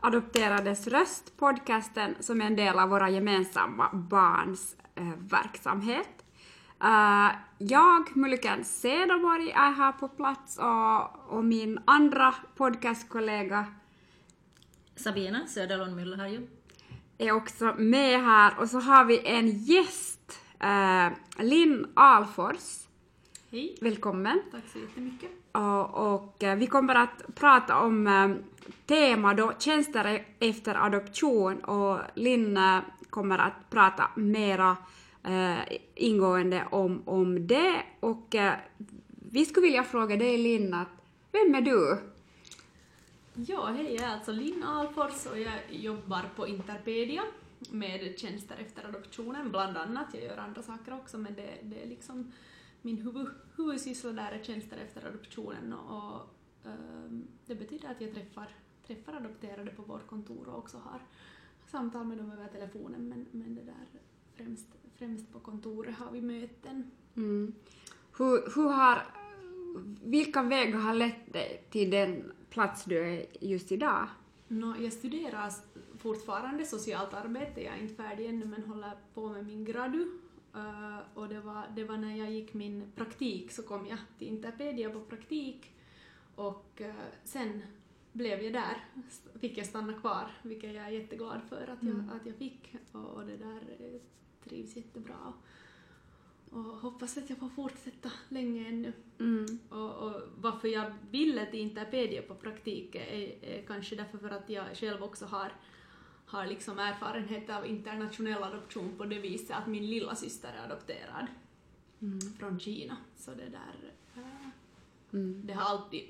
Adopterades röst, podcasten som är en del av våra gemensamma barns eh, verksamhet. Uh, jag, Mulliken Cederborg, är här på plats och, och min andra podcastkollega Sabina Söderlund Myllyharju är också med här och så har vi en gäst, uh, Linn Alfors. Hej. Välkommen. Tack så jättemycket. Och, och eh, vi kommer att prata om eh, tema då tjänster efter adoption och Linn kommer att prata mera eh, ingående om, om det och eh, vi skulle vilja fråga dig Linn att vem är du? Ja, hej, jag är alltså Linn Alfors och jag jobbar på Interpedia med tjänster efter adoptionen, bland annat. Jag gör andra saker också, men det, det är liksom min huvud, huvudsyssla där är tjänster efter adoptionen och, det betyder att jag träffar, träffar adopterade på vårt kontor och också har samtal med dem över telefonen, men, men det där främst, främst på kontoret har vi möten. Mm. Hur, hur har, vilka vägar har lett dig till den plats du är just idag? No, jag studerar fortfarande socialt arbete, jag är inte färdig ännu men håller på med min gradu Uh, och det var, det var när jag gick min praktik så kom jag till Interpedia på praktik och uh, sen blev jag där, fick jag stanna kvar, vilket jag är jätteglad för att jag, mm. att jag fick och, och det där eh, trivs jättebra. Och hoppas att jag får fortsätta länge ännu. Mm. Och, och, varför jag ville till Interpedia på praktik är, är kanske därför för att jag själv också har har liksom erfarenhet av internationell adoption på det viset att min lilla syster är adopterad mm. från Kina. Så det där, äh, mm. det har alltid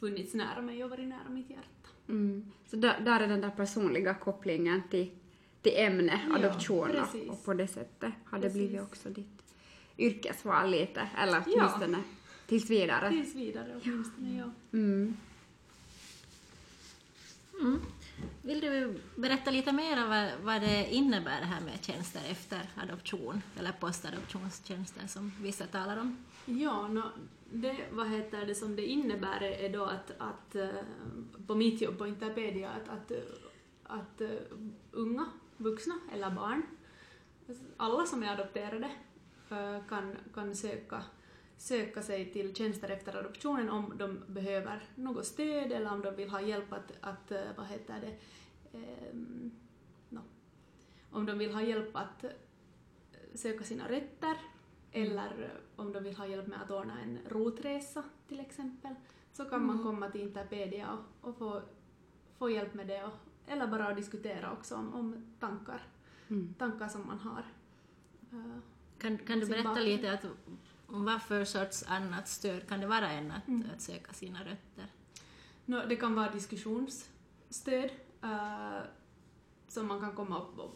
funnits nära mig och varit nära mitt hjärta. Mm. Så där, där, är den där personliga kopplingen till, till ämne adoption ja, och på det sättet har det blivit också ditt yrkesval lite, eller åtminstone ja. tills vidare. Tills vidare åtminstone, ja. Mm. Mm. Vill du berätta lite mer om vad, vad det innebär det här med tjänster efter adoption, eller postadoptionstjänster som vissa talar om? Ja, no, det, vad heter det som det innebär är då att, att eh, på mitt jobb på Interpedia att, att, att eh, unga vuxna eller barn, alla som är adopterade, eh, kan, kan söka söka sig till tjänster efter adoptionen om de behöver något stöd eller om de vill ha hjälp att, att vad heter det, eh, no. om de vill ha hjälp att söka sina rötter eller om de vill ha hjälp med att ordna en rotresa till exempel så kan mm. man komma till Interpedia och, och, få, få hjälp med det och, eller bara diskutera också om, om tankar, mm. tankar som man har. Uh, kan, kan du berätta bakgrund. lite att vad för sorts annat stöd kan det vara än att, mm. att söka sina rötter? No, det kan vara diskussionsstöd uh, som man kan komma upp och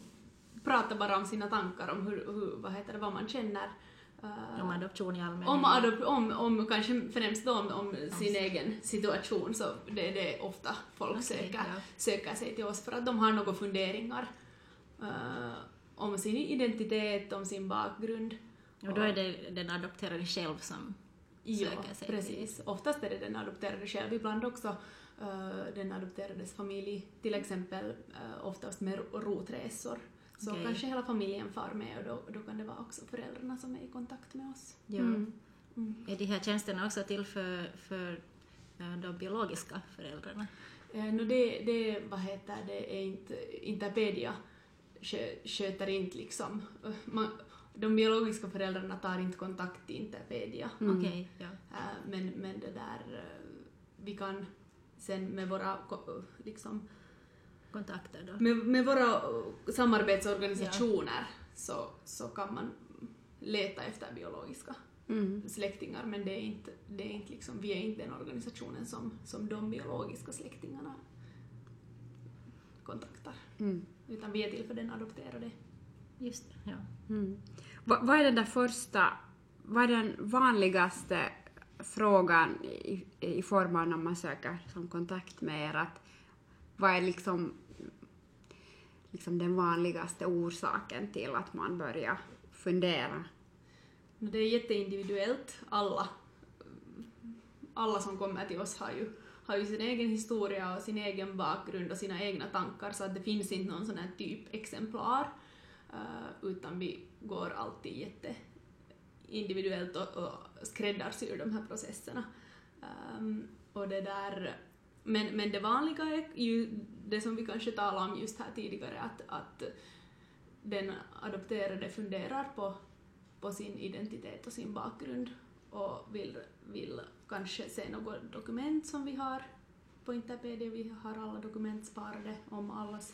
prata bara om sina tankar om hur, hur, vad, heter det, vad man känner. Uh, om adoption i allmänhet? Om, adop om, om kanske främst då om, om sin egen situation så det är det ofta folk okay, söker, ja. söker sig till oss för att de har några funderingar uh, om sin identitet, om sin bakgrund. Och då är det den adopterade själv som ja, söker sig precis. Till. Oftast är det den adopterade själv, ibland också uh, den adopterades familj, till exempel oftast med rotresor. Så okay. kanske hela familjen far med och då, då kan det vara också föräldrarna som är i kontakt med oss. Ja. Mm. Mm. Är de här tjänsterna också till för, för uh, de biologiska föräldrarna? Uh, no, det, det, vad heter det, är inte, Interpedia sköter inte liksom, man, de biologiska föräldrarna tar inte kontakt till Interpedia. Mm. Okay, ja. Äh, men, men det där, äh, vi kan sen med våra liksom, kontakter då? Med, med våra samarbetsorganisationer ja. så, så kan man leta efter biologiska mm. släktingar men det är inte, det är inte liksom, vi är inte den organisationen som, som de biologiska släktingarna kontaktar. Mm. Utan vi är till för den adopterade. Just det, ja. Mm. Vad är den där första, vad är den vanligaste frågan i, i form när man söker som kontakt med er? Att, vad är liksom, liksom den vanligaste orsaken till att man börjar fundera? Det är jätteindividuellt. Alla, alla som kommer till oss har ju, har ju sin egen historia och sin egen bakgrund och sina egna tankar så att det finns inte någon sån här typexemplar eh, utan vi går alltid jätte individuellt och, och skräddarsyr de här processerna. Um, och det där, men, men det vanliga är ju det som vi kanske talade om just här tidigare, att, att den adopterade funderar på, på sin identitet och sin bakgrund och vill, vill kanske se något dokument som vi har på Interpedia. Vi har alla dokument sparade om allas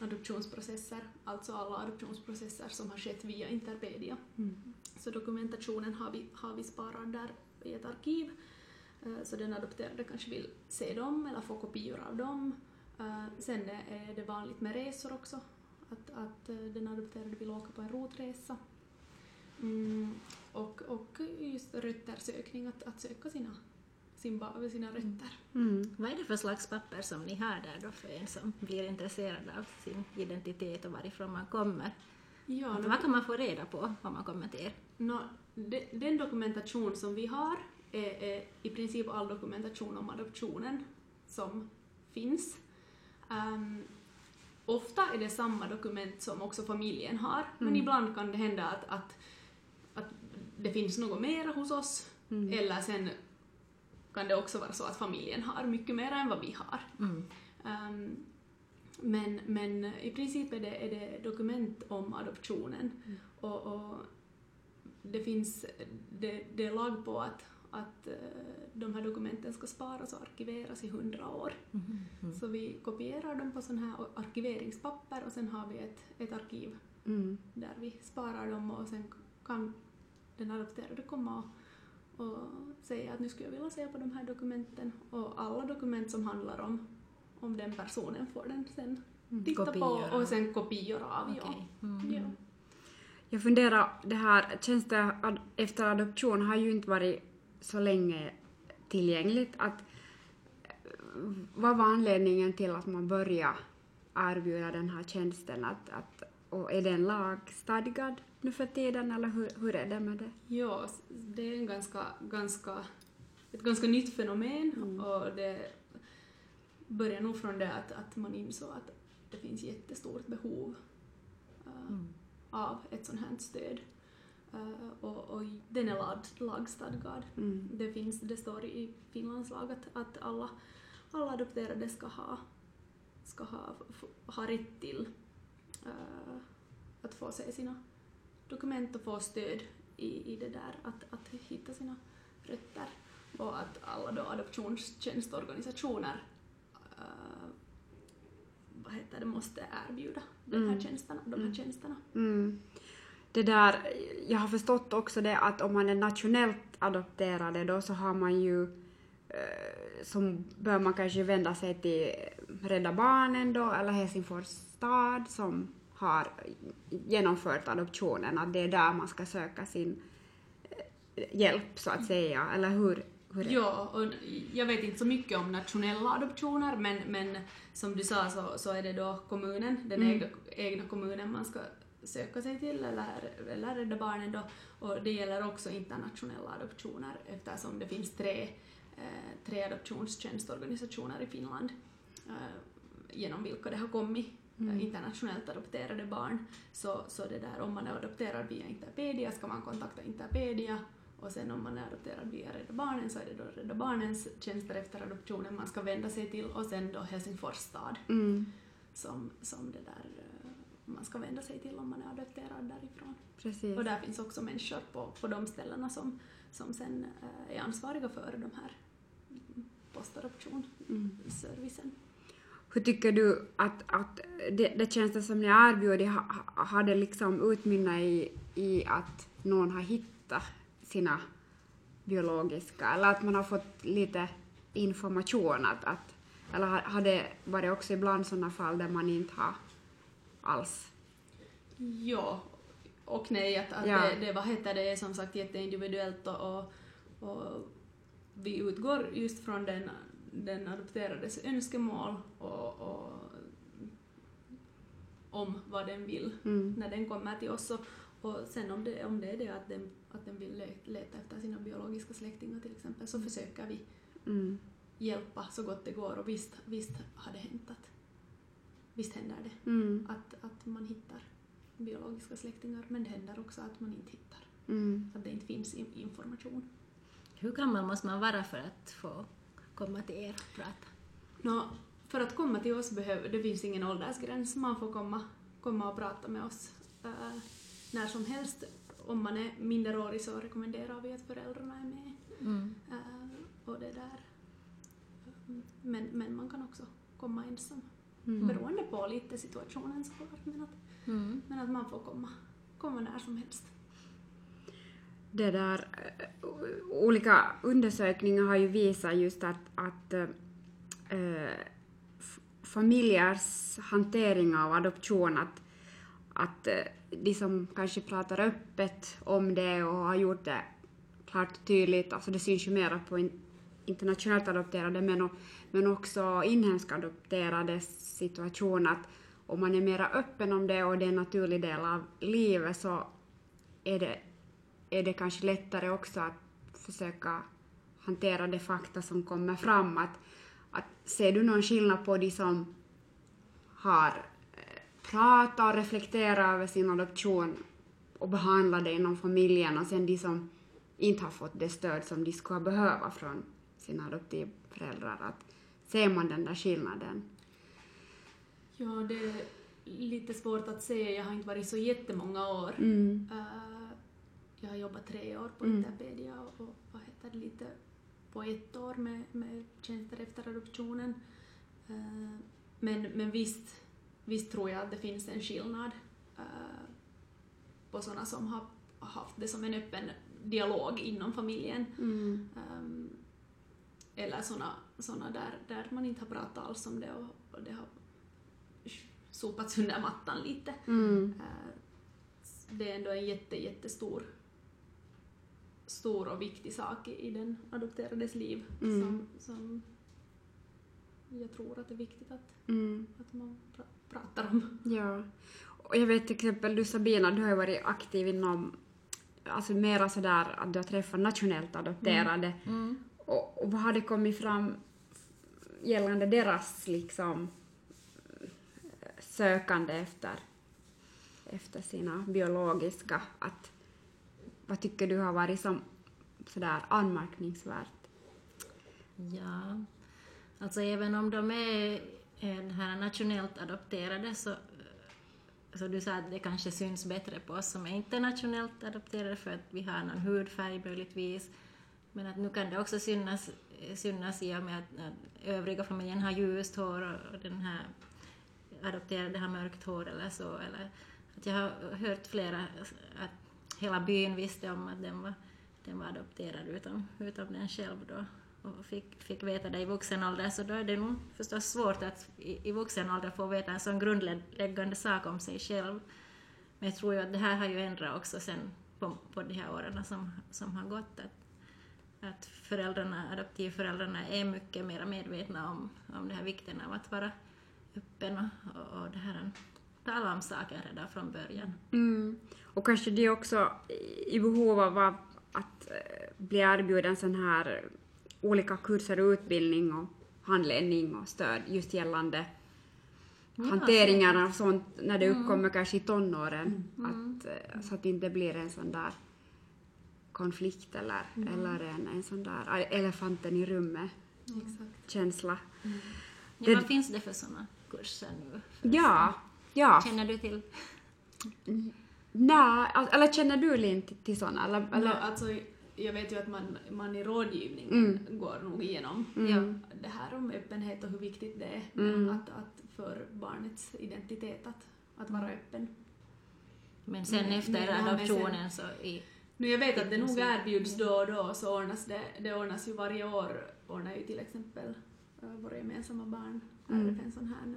adoptionsprocesser, alltså alla adoptionsprocesser som har skett via Interpedia. Mm. Så dokumentationen har vi, har vi sparat där i ett arkiv, så den adopterade kanske vill se dem eller få kopior av dem. Eh, sen är det vanligt med resor också, att, att eh, den adopterade vill åka på en rotresa. Mm, och, och just röttersökning, att, att söka sina, sin, sina rötter. Mm. Vad är det för slags papper som ni har där då för en som blir intresserad av sin identitet och varifrån man kommer? Ja, att, vad kan man få reda på om man kommer till er? No, de, den dokumentation som vi har är, är, i princip all dokumentation om adoptionen som finns. Um, ofta är det samma dokument som också familjen har, mm. men ibland kan det hända att, att, att det finns något mer hos oss, mm. eller sen kan det också vara så att familjen har mycket mer än vad vi har. Mm. Um, men, men i princip är det, är det dokument om adoptionen mm. och, och, det finns det, det är lag på att, att uh, de här dokumenten ska sparas och arkiveras i hundra år. Mm. Mm. Så vi kopierar dem på sån här arkiveringspapper och sen har vi ett, ett arkiv mm. där vi sparar dem och sen kan den adopterade komma och, och säga att nu skulle jag vilja se på de här dokumenten och alla dokument som handlar om, om den personen får den sen mm. titta kopior. på och sen kopior av. Okay. Ja. Mm. ja. Jag funderar, det här tjänster efter adoption har ju inte varit så länge tillgängligt. Att, vad var anledningen till att man började erbjuda den här tjänsten? Att, att, och är den lagstadgad nu för tiden eller hur, hur är det med det? Ja, det är en ganska, ganska, ett ganska nytt fenomen mm. och det börjar nog från det att, att man insåg att det finns jättestort behov uh, mm. av ett sånt här stöd. Uh, och, och, den är lag, lagstadgad. Mm. Det, finns, det står i Finlands lag att, att alla, alla adopterade ska ha, ska ha, ha rätt till uh, att få se sina dokument och få stöd i, i det där att, att hitta sina rötter och att alla då adoptionstjänstorganisationer uh, vad heter det, måste erbjuda de här mm. tjänsterna. De här tjänsterna. Mm. Det där, jag har förstått också det att om man är nationellt adopterade då så har man ju uh, som bör man kanske vända sig till Rädda Barnen då eller Helsingfors stad som har genomfört adoptionen, att det är där man ska söka sin eh, hjälp så att säga, eller hur? hur ja, och jag vet inte så mycket om nationella adoptioner, men, men som du sa så, så är det då kommunen, den mm. egna, egna kommunen man ska söka sig till, eller, eller Rädda Barnen då, och det gäller också internationella adoptioner eftersom det finns tre, eh, tre adoptionstjänstorganisationer i Finland eh, genom vilka det har kommit mm. internationellt adopterade barn, så, så det där, om man är adopterad via Interpedia ska man kontakta Interpedia och sen om man är adopterad via Rädda Barnen så är det då Rädda Barnens tjänster efter adoptionen man ska vända sig till och sen då Helsingfors stad mm. som, som det där eh, man ska vända sig till om man är adopterad därifrån. Precis. Och där finns också människor på, på de ställena som, som sen äh, är ansvariga för de här postadoptionsservicen. Mm. Hur tycker du att, att det, det tjänster som ni erbjuder, ha, har det liksom utmynnat i, i att någon har hittat sina biologiska, eller att man har fått lite information att, att eller har, har det varit också ibland sådana fall där man inte har alls? Ja, och nej, att, att ja. det, det, vad heter det, är som sagt jätteindividuellt och, och, och vi utgår just från den den adopterades önskemål och, och om vad den vill mm. när den kommer till oss. Och, och sen om det, om det är det att den, att den vill leta efter sina biologiska släktingar till exempel så försöker vi mm. hjälpa så gott det går och visst, visst har det hänt att visst händer det Mm. att, att man hittar biologiska släktingar men det händer också att man inte hittar, Mm. att det inte finns in- information. Hur gammal måste man vara för att få komma till er och prata? Nå, för att komma till oss behöver, det finns ingen åldersgräns, man får komma, komma och prata med oss eh, när som helst. Om man är minderårig så rekommenderar vi att föräldrarna är med. Mm. eh, och det där. Men, men man kan också komma ensam, Mm. beroende på lite situationen såklart, men att, Mm. men att man får komma, komma när som helst. det där, eh, olika undersökningar har ju visat just att, att f- familjers hantering av adoption, att, att de som kanske pratar öppet om det och har gjort det klart och tydligt, alltså det syns ju mera på internationellt adopterade men, men också inhemska adopterade situation att om man är mera öppen om det och det är en naturlig del av livet så är det är det kanske lättare också att försöka hantera de fakta som kommer fram. Att, att ser du någon skillnad på de som har eh, pratat och reflekterat över sin adoption och behandlat det inom familjen och sen de som inte har fått det stöd som de skulle behöva från sina adoptivföräldrar. Att ser man den där skillnaden? Ja, det är lite svårt att säga, jag har inte varit så jättemånga år. Mm. Eh, jag har jobbat tre år på Mm. Interpedia och, och vad heter det, lite på ett år med, med tjänster efter adoptionen. Eh, men, men visst, visst tror jag att det finns en skillnad eh, på sådana som har haft det som en öppen dialog inom familjen. Mm. Ehm, eller såna, såna där, där man inte har pratat alls om det och, och det har sopats under mattan lite. Mm. Eh, det är ändå en jätte, jättestor stor och viktig sak i, den adopterades liv Mm. som, som jag tror att det är viktigt att, Mm. att man pra, pratar om. Ja. Och jag vet till exempel du Sabina, du har ju varit aktiv inom, alltså mera sådär att du har träffat nationellt adopterade. Mm. Och, och vad har det kommit fram gällande deras liksom sökande efter, efter sina biologiska, att vad tycker du har varit som sådär anmärkningsvärt? Ja, alltså även om de är eh, här nationellt adopterade så, så du sa att det kanske syns bättre på oss som är internationellt adopterade för att vi har någon hudfärg möjligtvis. Men att nu kan det också synas, synas i och med att, att övriga familjen har ljust hår och, och den här adopterade har mörkt hår eller så. Eller att jag har hört flera att hela byn visste om att den var, den var adopterad utom, utom den själv då och fick, fick veta det i vuxen ålder, så då är det nog förstås svårt att i, i vuxen ålder få veta en sån grundläggande sak om sig själv. Men jag tror ju att det här har ju ändrat också sen på, på de här åren som, som har gått, att, att föräldrarna, adoptivföräldrarna är mycket mer medvetna om, om det här vikten av att vara öppen och, och, och det här, tala om saker redan från början. Mm. Och kanske de också i behov av att eh, bli erbjuden sån här olika kurser och utbildning och handledning och stöd just gällande Ja, hanteringen av sånt när det uppkommer kanske i tonåren. Att, eh, så att det inte blir en sån där konflikt eller, eller en, en sån där elefanten i rummet Exakt. känsla. Ja, Det- vad finns det för sådana kurser nu? Ja, ja. Känner du till? Nej, eller känner du Linn till, såna? Eller, Eller, eller? alltså, jag vet ju att man, man i rådgivningen Mm. går nog igenom Mm. det här om öppenhet och hur viktigt det är Mm. att, att för barnets identitet att, att vara öppen. Men sen Nej, efter adoptionen så i... Nu jag vet att det nog erbjuds då och då så ordnas det, det ordnas ju varje år, ordnar ju till exempel äh, våra gemensamma barn. Mm. En sån här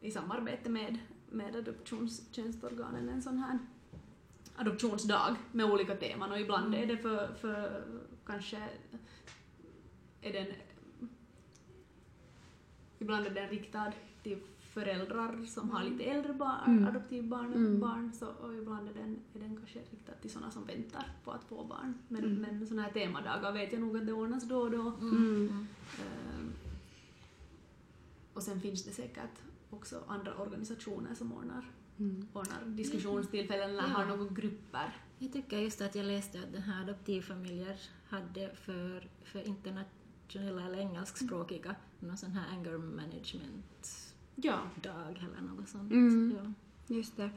i samarbete med, med adoptionstjänstorganen en sån här adoptionsdag med olika teman. Och ibland är det för, för kanske är den ibland är den riktad till föräldrar som har lite äldre barn, adoptivbarn barn, så, och ibland är den, är den kanske riktad till sådana som väntar på att få barn. Men, men sådana här temadagar vet jag nog att det ordnas då och då. Mm. Ehm, och sen finns det säkert också andra organisationer som ordnar, Mm. ordnar diskussionstillfällen eller Ja. har några grupper. Jag tycker just att jag läste att den här adoptivfamiljer hade för, för internationella eller engelskspråkiga någon sån här anger management Ja. dag eller något sånt. Mm. Ja. Just det.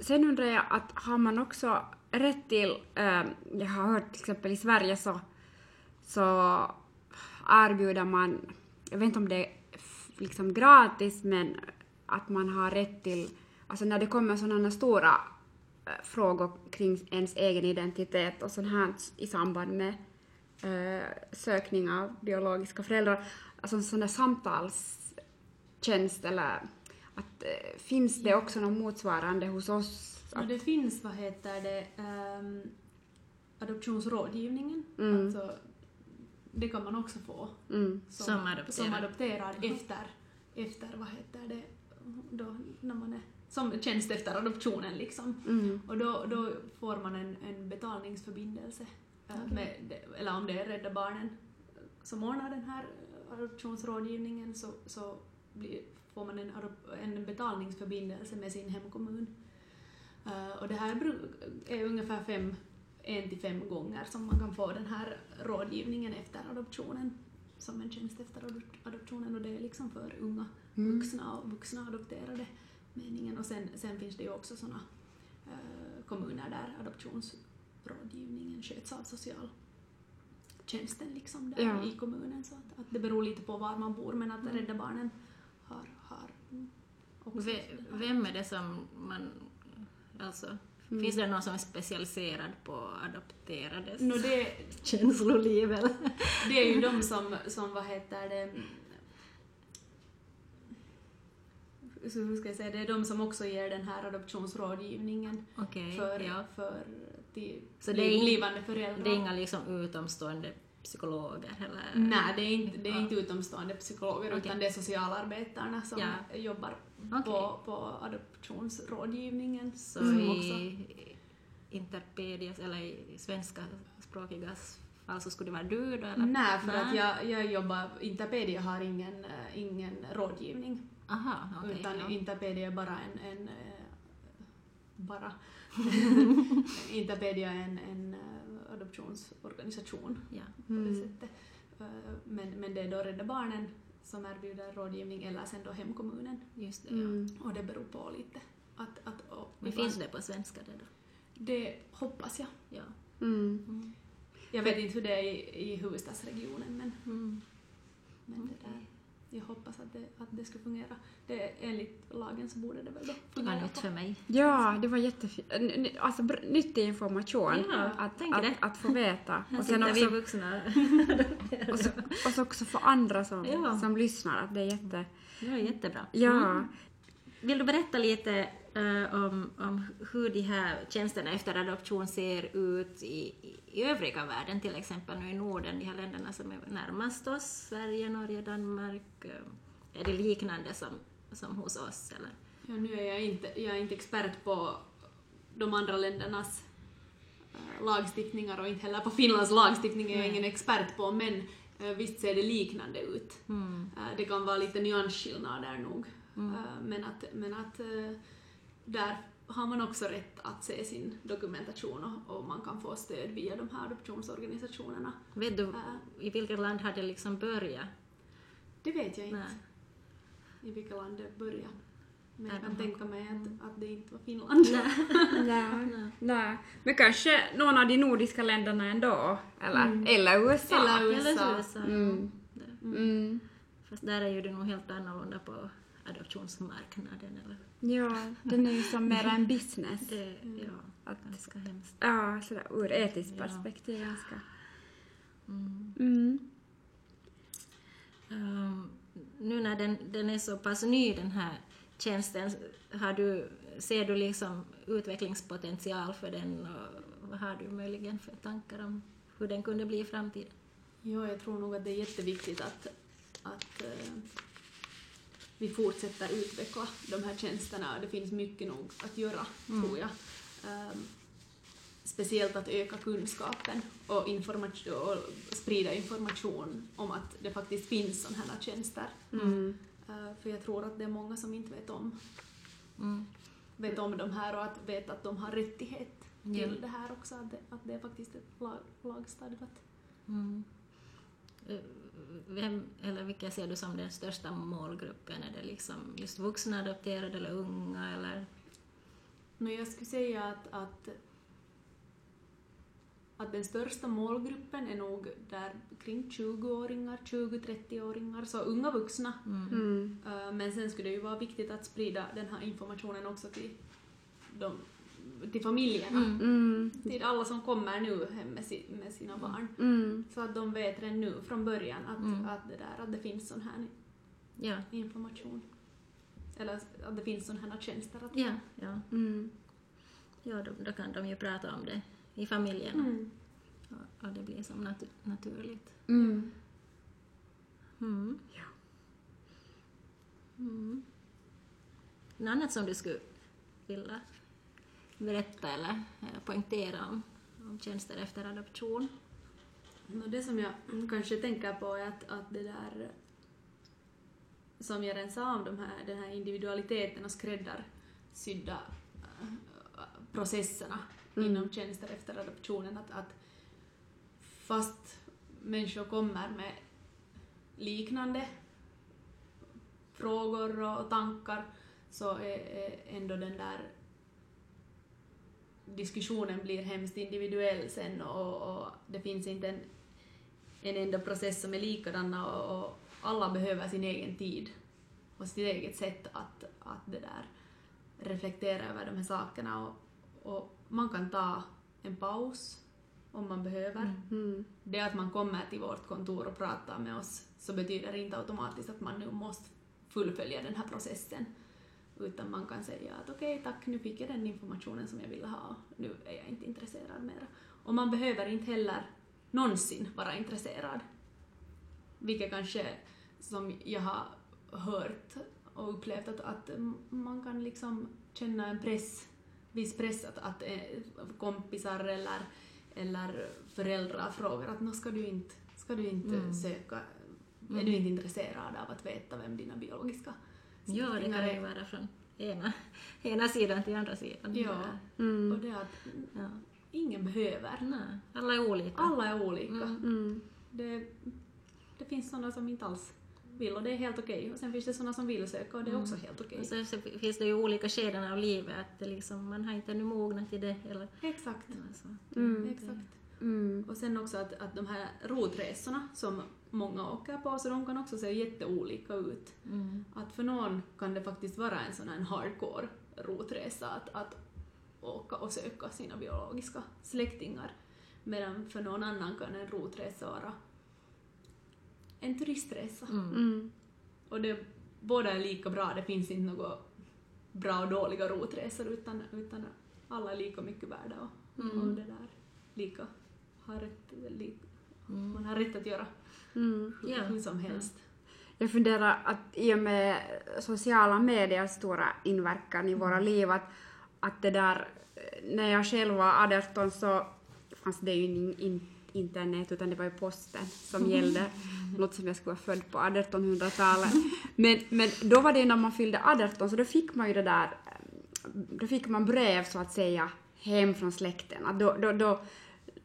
Sen undrar jag att har man också rätt till, eh, jag har hört till exempel i Sverige så, så erbjuder man, jag vet inte om det är liksom gratis men att man har rätt till, alltså när det kommer sådana stora eh, frågor kring ens egen identitet och sånt här i samband med eh, sökning av biologiska föräldrar, alltså en sån samtalstjänst eller att eh, finns det också något motsvarande hos oss? Ja, Att, det finns, vad heter det, um, adoptionsrådgivningen. Mm. Alltså, det kan man också få mm, Som adopterad. som adopterad efter, efter, vad heter det, då, när man är som tjänst efter adoptionen liksom. mm, Och då, då får man en, en betalningsförbindelse. eh, Med, det- eller om det är Rädda Barnen som ordnar den här adoptionsrådgivningen så, så blir, får man en, en betalningsförbindelse med sin hemkommun. Eh, och det här är ungefär fem, en till fem gånger som man kan få den här rådgivningen efter adoptionen som en tjänst efter adop- adoptionen och det är liksom för unga Mm. vuxna och vuxna adopterade meningen. Och sen, sen finns det ju också sådana eh, kommuner där adoptionsrådgivningen sköts av socialtjänsten liksom där Ja. i kommunen. Så att, att det beror lite på var man bor men att. Rädda Barnen har, har mm, Vem är det som man... Alltså, finns det någon som är specialiserad på adopterades Nå, det, känsloliv eller? det är ju de som, som vad heter det, så hur ska jag säga, det är de som också ger den här adoptionsrådgivningen Okej, för, ja. för till Så det är blivande föräldrar. Det är inga liksom utomstående psykologer eller? Nej, det är inte, det är inte utomstående psykologer Okej. utan det är socialarbetarna som Ja. jobbar Okej. på, på adoptionsrådgivningen. Så som i Interpedias eller i svenska språkigas fall så skulle det vara du då eller? Nej, för Nej. att jag, jag jobbar, Interpedia har ingen, eh, ingen rådgivning Aha, okej. utan ja. Interpedia är bara en, en eh, bara Interpedia är en, en eh, adoptionsorganisation ja. på det Mm. sättet. Eh, Men, men det är då Rädda Barnen som erbjuder rådgivning eller sen då hemkommunen. Just det, ja. mm. Och det beror på lite. Att, att, och Men ibland- finns det på svenska det då? Det hoppas jag. Ja. Mm. Mm. Jag vet inte hur det är i, i huvudstadsregionen men, Mm. men det där, jag hoppas att det, att det ska fungera. Det, enligt lagen så borde det väl då Det var fungera. nytt för mig. Ja, det var jättefint. Alltså nyttig information Ja, att, att, det. att få veta. Och sen sitter vi också, vuxna. och så, och så också för andra som, Ja. som lyssnar att det är jätte... Det var jättebra. Ja. Mm. Vill du berätta lite eh, om, om hur de här tjänsterna efter adoption ser ut i, i, övriga världen, till exempel nu i Norden, de här länderna som är närmast oss, Sverige, Norge, Danmark. eh, Är det liknande som, som hos oss? Eller? Ja, nu är jag inte, jag är inte expert på de andra ländernas eh, lagstiftningar och inte heller på Finlands lagstiftning är jag ingen expert på men eh, visst ser det liknande ut. Mm. Eh, Det kan vara lite nyansskillnader nog. Mm. Men att, men att där har man också rätt att se sin dokumentation och, och man kan få stöd via de här adoptionsorganisationerna. Vet du Eh, i vilket land har det liksom börjat? Det vet jag inte Nej. i vilka land det började. Men jag kan tänka mig att, att det inte var Finland. Nej, nej. Men kanske någon av de nordiska länderna ändå. Eller, eller USA. Eller USA. Eller USA. Mm. Det- Mm. Fast där är ju det nog helt annorlunda på adoptionsmarknaden. Eller? Ja, den är ju som mer en business. Det, ja, Att, ganska hemskt. ja, sådär ur etiskt Ja. perspektiv ganska. Mm. Mm. Ehm, nu när den, den är så pass ny den här tjänsten, har du, ser du liksom utvecklingspotential för den och vad har du möjligen för tankar om hur den kunde bli i framtiden? Ja, jag tror nog att det är jätteviktigt att, att, eh, vi fortsätter utveckla de här tjänsterna och det finns mycket nog att göra, tror jag. Um, speciellt att öka kunskapen och, information, och sprida information om att det faktiskt finns sådana här tjänster. Mm. Uh, för jag tror att det är många som inte vet om, Mm. vet om de här och att vet att de har rättighet till Ja. det här också, att det, att det är faktiskt ett lag, lagstadgat. Mm. Eh, Vem, eller vilka ser du som den största målgruppen? Är det liksom just vuxna adopterade eller unga eller? No, jag skulle säga att, att, att den största målgruppen är nog där kring 20-åringar, 20-30-åringar, så unga vuxna. Mm. Mm. Uh, Men sen skulle det ju vara viktigt att sprida den här informationen också till, de, till familjerna. Mm. Mm. Till alla som kommer nu hem med, si, med sina barn. Mm. Så att de vet redan nu från början att, Mm. att, det, där, att det finns sån här Ja, information. Eller att det finns såna här tjänster. Att, ja, ja. Mm. ja då, då kan de ju prata om det i familjen Mm. och, och det blir som natu naturligt. Mm. Mm. Ja. Mm. Något annat som du skulle vilja berätta eller eh, poängtera om, om tjänster efter adoption? No, det som jag kanske tänker på är att, att det där som jag redan sa om de här, den här individualiteten och skräddarsydda äh, processerna Mm. inom tjänster efter adoptionen, att, att fast människor kommer med liknande frågor och tankar så är, är ändå den där diskussionen blir hemskt individuell sen och, och det finns inte en, en enda process som är likadana och, och alla behöver sin egen tid och sitt eget sätt att, att det där reflektera över de här sakerna och, och man kan ta en paus om man behöver. Mm. Det att man kommer till vårt kontor och pratar med oss så betyder inte automatiskt att man nu måste fullfölja den här processen. Utan man kan säga att okej, tack, nu fick jag den informationen som jag ville ha, nu är jag inte intresserad mer. Och man behöver inte heller någonsin vara intresserad. Vilket kanske, som jag har hört och upplevt, att, att man kan liksom känna en press, viss press att, att eh, kompisar eller, eller föräldrar frågar att nå ska du inte, ska du inte Mm. söka, är Mm. du inte intresserad av att veta vem dina biologiska Ja, det kan ju vara från ena, ena sidan till andra sidan. Ja. Och Mm. det är att ja. ingen behöver. Nej, alla är olika. Alla är olika. Mm. Mm. Det, det finns sådana som inte alls vill och det är helt okej. Och sen finns det sådana som vill söka och det är också helt okej. Och så, så finns det ju olika skeden av livet, att det liksom, man har inte ännu mognat till det. Eller, Exakt. alltså, Mm. Exakt. Mm. Och sen också att, att de här rotresorna som många åker på, så de kan också se jätteolika ut. mm. Att för någon kan det faktiskt vara en sån här hardcore rotresa att, att åka och söka sina biologiska släktingar. Medan för någon annan kan en rotresa vara en turistresa. Mm. Mm. Och det, båda är lika bra, det finns inte några bra och dåliga rotresor utan, utan alla är lika mycket värda och, Mm. och det där lika har rätt, li, Mm. man har rätt att göra Mm. Ja. hur som helst. Jag funderar att i och med sociala mediers stora inverkan i våra liv, att, att det där, eh, när jag själv var 18 så fanns det ju in, in, internet utan det var ju posten som gällde, något som jag skulle vara född på 1800-talet. Men, men då var det ju när man fyllde 18 så då fick man ju det där, eh, då fick man brev så att säga hem från släkten. Att då, då, då,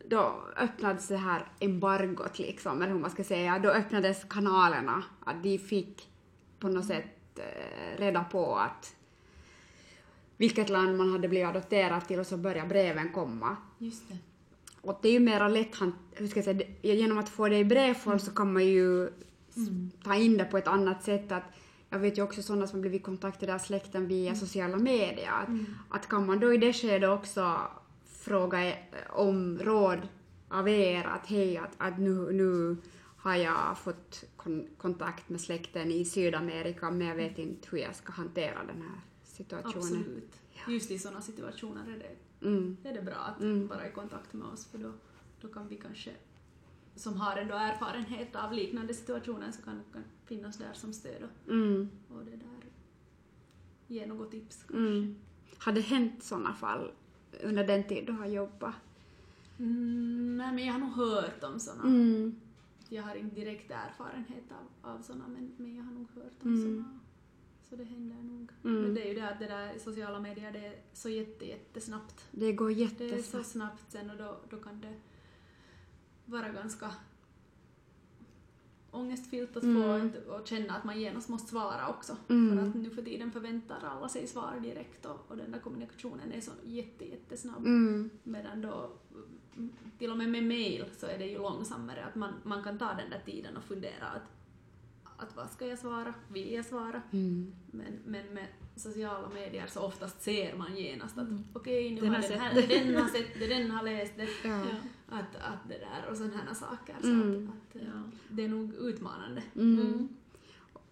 då öppnades det här embargot liksom, eller hur man ska säga, då öppnades kanalerna, att de fick på något sätt eh, reda på att vilket land man hade blivit adopterad till och så började breven komma. Just det. Och det är ju mera lätt, hur ska jag säga, genom att få det i brevform så kan man ju Mm. ta in det på ett annat sätt. Att jag vet ju också sådana som blivit kontaktade av släkten via sociala medier. Att, Mm. att kan man då i det skedet också fråga om råd av er att hej, att, att nu, nu har jag fått kon kontakt med släkten i Sydamerika men jag vet inte hur jag ska hantera den här situationen. Absolut. Just i sådana situationer är det, Mm. är det bra att Mm. vara i kontakt med oss för då, då kan vi kanske som har ändå erfarenhet av liknande situationer så kan, kan finnas där som stöd och, Mm. och det där ge något tips kanske. Mm. Har det hänt sådana fall under den tid du har jobbat? Mm, nej men jag har nog hört om såna. Mm. Jag har inte direkt erfarenhet av, av såna men, men jag har nog hört om Mm. såna. Så det händer nog. Mm. Men det är ju det att det där sociala medier det är så jätte, jättesnabbt. Det går Det är så jättesnabbt. snabbt sen och då, då kan det vara ganska ångestfyllt att få Mm. och känna att man genast måste svara också. Mm. För att nu för tiden förväntar alla sig svar direkt och, och den där kommunikationen är så jätte, jättesnabb. Mm. Medan då till och med med mail så är det ju långsammare att man, man kan ta den där tiden och fundera att, att vad ska jag svara, vill jag svara? Mm. Men, men med sociala medier så oftast ser man genast att Mm. okej, nu Den har den, här, den har sett det, den har läst det, Ja. att, att det där och sådana här saker. Så Mm. att, att, Ja. det är nog utmanande. Mm.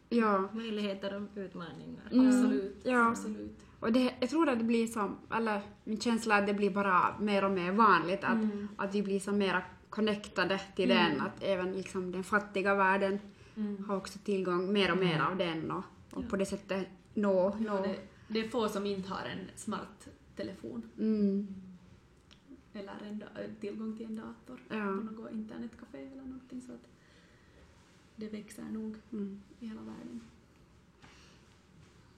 Ja. Möjligheter och utmaningar. Mm. Absolut. Ja. absolut. Och det, jag tror att det blir som, eller min känsla är att det blir bara mer och mer vanligt att, Mm. att vi blir så mera connectade till Mm. den, att även liksom den fattiga världen Mm. har också tillgång mer och mer av den och, och Ja. på det sättet nå, Ja, nå. det, det är få som inte har en smart telefon Mm. eller en, da- tillgång till en dator Ja. på något internetcafé eller någonting så att det växer nog Mm. i hela världen.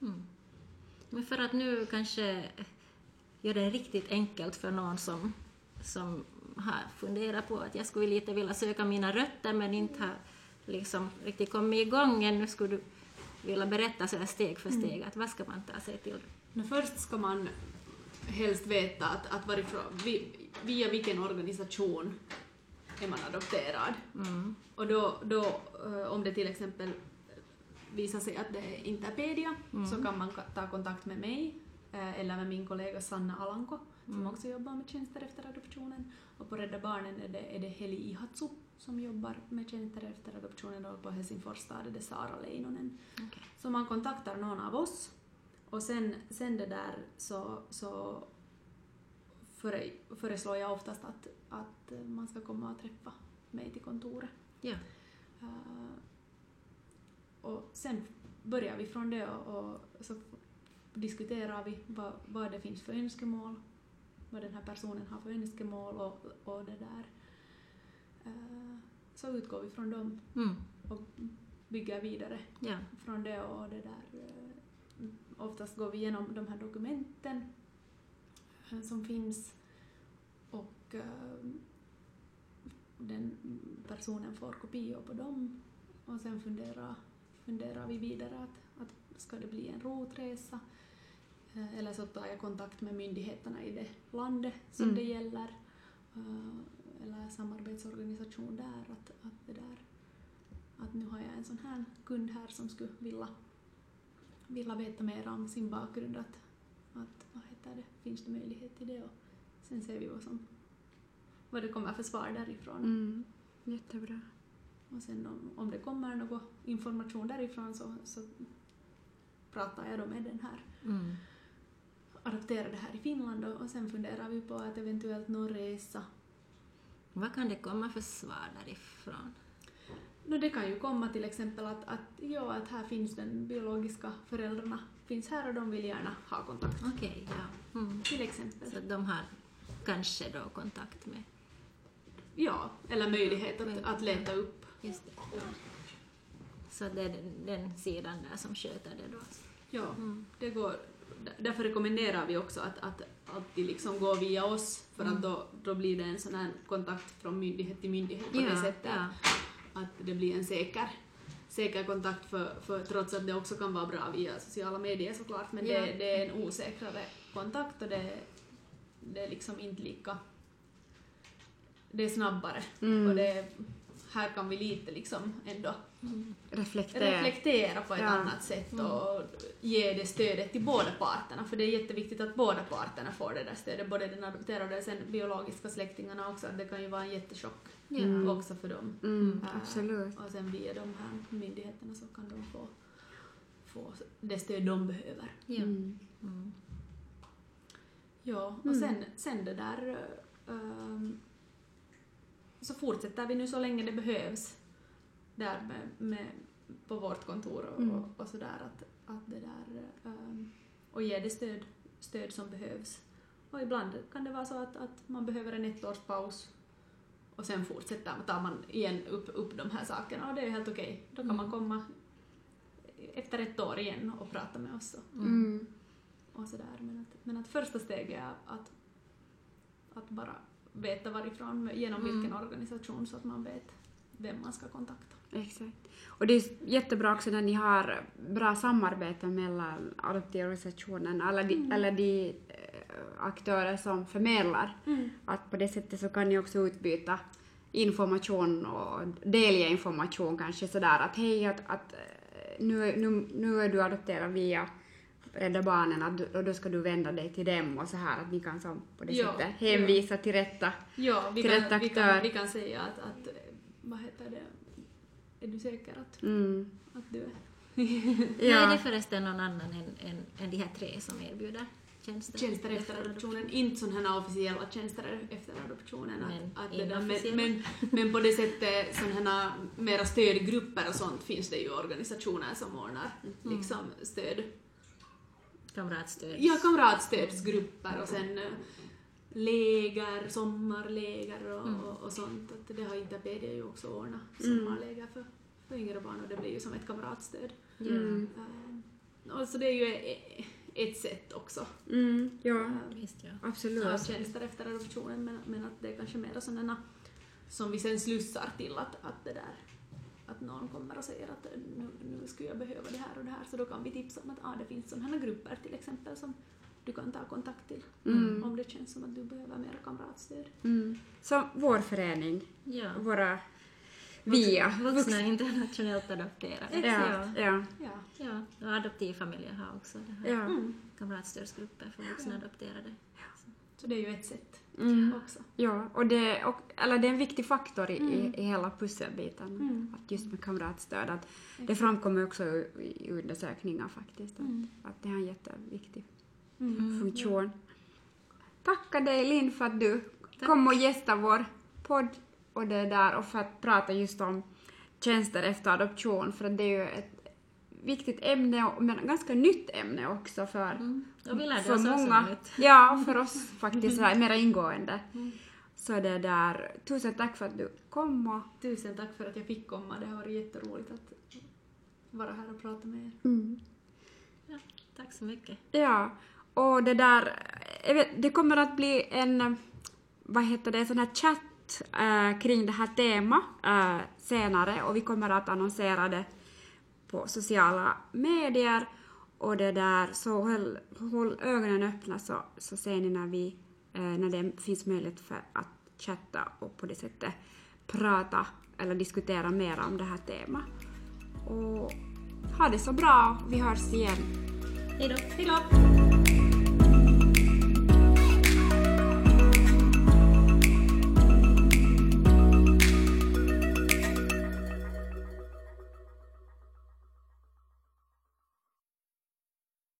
Mm. Men för att nu kanske göra det riktigt enkelt för någon som, som har funderat på att jag skulle lite vilja söka mina rötter men inte har liksom riktigt kommit igång ännu, skulle du vilja berätta så här steg för steg att vad ska man ta sig till? Men först ska man helst veta att, att varifrån, vi, via vilken organisation är man adopterad. Mm. Och då, då eh, om det till exempel visar sig att det är Interpedia så kan man ta kontakt med mig eller med min kollega Sanna Alanko som också jobbar med tjänster efter adoptionen. Och på Rädda Barnen är det, är det Heli Ihatsu som jobbar med tjänster efter adoptionen och på Helsingfors stad är det Sara Leinonen. Okej. Så man kontaktar någon av oss och sen, sen det där så, så före, föreslår jag oftast att, att man ska komma och träffa mig till kontoret. Ja. Eh, och sen börjar vi från det och, och så diskuterar vi vad, vad det finns för önskemål, vad den här personen har för önskemål och, och det där. Eh, så utgår vi från dem Mm. och bygger vidare Ja. från det och det där. eh, Oftast går vi igenom de här dokumenten eh, som finns och den personen får kopior på dem och sen funderar, funderar vi vidare att, att ska det bli en rotresa eller så tar jag kontakt med myndigheterna i det landet som Mm. det gäller eh, eller samarbetsorganisation där att, att det där att nu har jag en sån här kund här som skulle vilja, vilja veta mer om sin bakgrund, att, att vad heter det, finns det möjlighet till det och sen ser vi vad som vad det kommer för svar därifrån. Mm. Jättebra. Och sen om, om det kommer någon information därifrån så, så pratar jag då med den här Mm. Adopterade här i Finland och, och sen funderar vi på att eventuellt någon resa. Vad kan det komma för svar därifrån? No, det kan ju komma till exempel att, att, ja, att här finns den biologiska föräldrarna finns här och de vill gärna ha kontakt. Okej, ja. Mm. Till exempel. Så de har kanske då kontakt med Ja, eller möjlighet att, att leta upp. Just det. Ja. Så det är den, den sidan där som sköter det då. Ja, Mm. det går. Därför rekommenderar vi också att, att alltid liksom gå via oss för Mm. att då, då blir det en sån här kontakt från myndighet till myndighet på det sättet ja. att det blir en säker, säker kontakt för, för trots att det också kan vara bra via sociala medier såklart men Ja. det, det är en osäkrare kontakt och det, det är liksom inte lika det är snabbare Mm. och det här kan vi lite liksom ändå Reflektera. reflektera på ett Ja. annat sätt och ge det stödet till båda parterna för det är jätteviktigt att båda parterna får det där stödet, både den adopterade och sen biologiska släktingarna också, det kan ju vara en jättechock. Mm. också för dem. Mm, Äh, absolut. Och sen via de här myndigheterna så kan de få, få det stöd de behöver. Ja. Mm. Mm. Ja, och Mm. sen, sen det där... ehm, så fortsätter vi nu så länge det behövs där med, med, på vårt kontor och, Mm. och, och sådär att, att det där ehm, och ge det stöd, stöd som behövs. Och ibland kan det vara så att, att man behöver en ettårspaus och sen fortsätter tar man igen upp, upp de här sakerna och det är helt okej. Då kan man komma efter ett år igen och prata med oss och, Mm. och sådär. Men att, men att första steget är att, att bara veta varifrån, genom Mm. vilken organisation så att man vet vem man ska kontakta. Exakt. Och det är jättebra också när ni har bra samarbete mellan adoptivorganisationen eller de, eller de eh, aktörer som förmedlar. Att på det sättet så kan ni också utbyta information och delge information kanske sådär att hej att, att eh, nu, nu, nu är du adopterad via Rädda Barnen att du, och då ska du vända dig till dem och så här att ni kan som på det Ja, sättet hänvisa till rätta. Ja, vi Till kan, vi, kan, vi kan säga att, att eh, vad heter det, är du säker att, Mm. att du är Ja. Är det förresten någon annan än, än, än de här tre som erbjuder tjänster? tjänster efter adoptionen, inte sådana här officiella tjänster efter adoptionen. Men att, att det där, men, men, men på det sättet, sådana här mera stödgrupper och sånt finns det ju organisationer som ordnar Mm. liksom stöd. Kamratstöd? Ja, kamratstödsgrupper och sen eh, läger, sommarläger och, Mm. och, och sånt. Att det har Interpedia ju också ordnat, Mm. sommarläger för, för yngre barn och det blir ju som ett kamratstöd. Mm. Och så det är ju e- ett sätt också. Mm, ja, eh, Visst, ja. absolut. av tjänster efter adoptionen men, men att det är kanske mer sådana som vi sen slussar till att, att det där att någon kommer och säger att nu, nu skulle jag behöva det här och det här så då kan vi tipsa om att ah, det finns sådana grupper till exempel som du kan ta kontakt till Mm. om det känns som att du behöver mer kamratstöd. Mm. Så vår förening, ja. våra VIA. Vuxna internationellt adopterade. Ja, ja, Ja. Ja, och adoptivfamiljer har också det här. ja. Mm. kamratstödsgrupper för vuxna adopterade. Så det är ju ett sätt Mm. också. Ja, och det, och, eller det är en viktig faktor i, i, i hela pusselbiten, Mm. att just med kamratstöd. Att det framkommer också i undersökningar faktiskt, att, Mm. att det har en jätteviktig Mm. funktion. Tackar dig Linn för att du kom och gästade vår podd och det där och för att prata just om tjänster efter adoption, för att det är ju ett viktigt ämne, men ganska nytt ämne också för, Mm. För många. Ja, för oss faktiskt sådär mera ingående. Så det där, tusen tack för att du kom och Tusen tack för att jag fick komma. Det har varit jätteroligt att vara här och prata med er. mm. Ja, tack så mycket. Ja, och det där, vet, det kommer att bli en, vad heter det, sån här chatt eh, kring det här temat eh, senare och vi kommer att annonsera det på sociala medier och det där, så håll, håll ögonen öppna så, så ser ni när vi, eh, när det finns möjlighet för att chatta och på det sättet prata eller diskutera mer om det här temat. Och ha det så bra, vi hörs igen. Hej då. Hej då!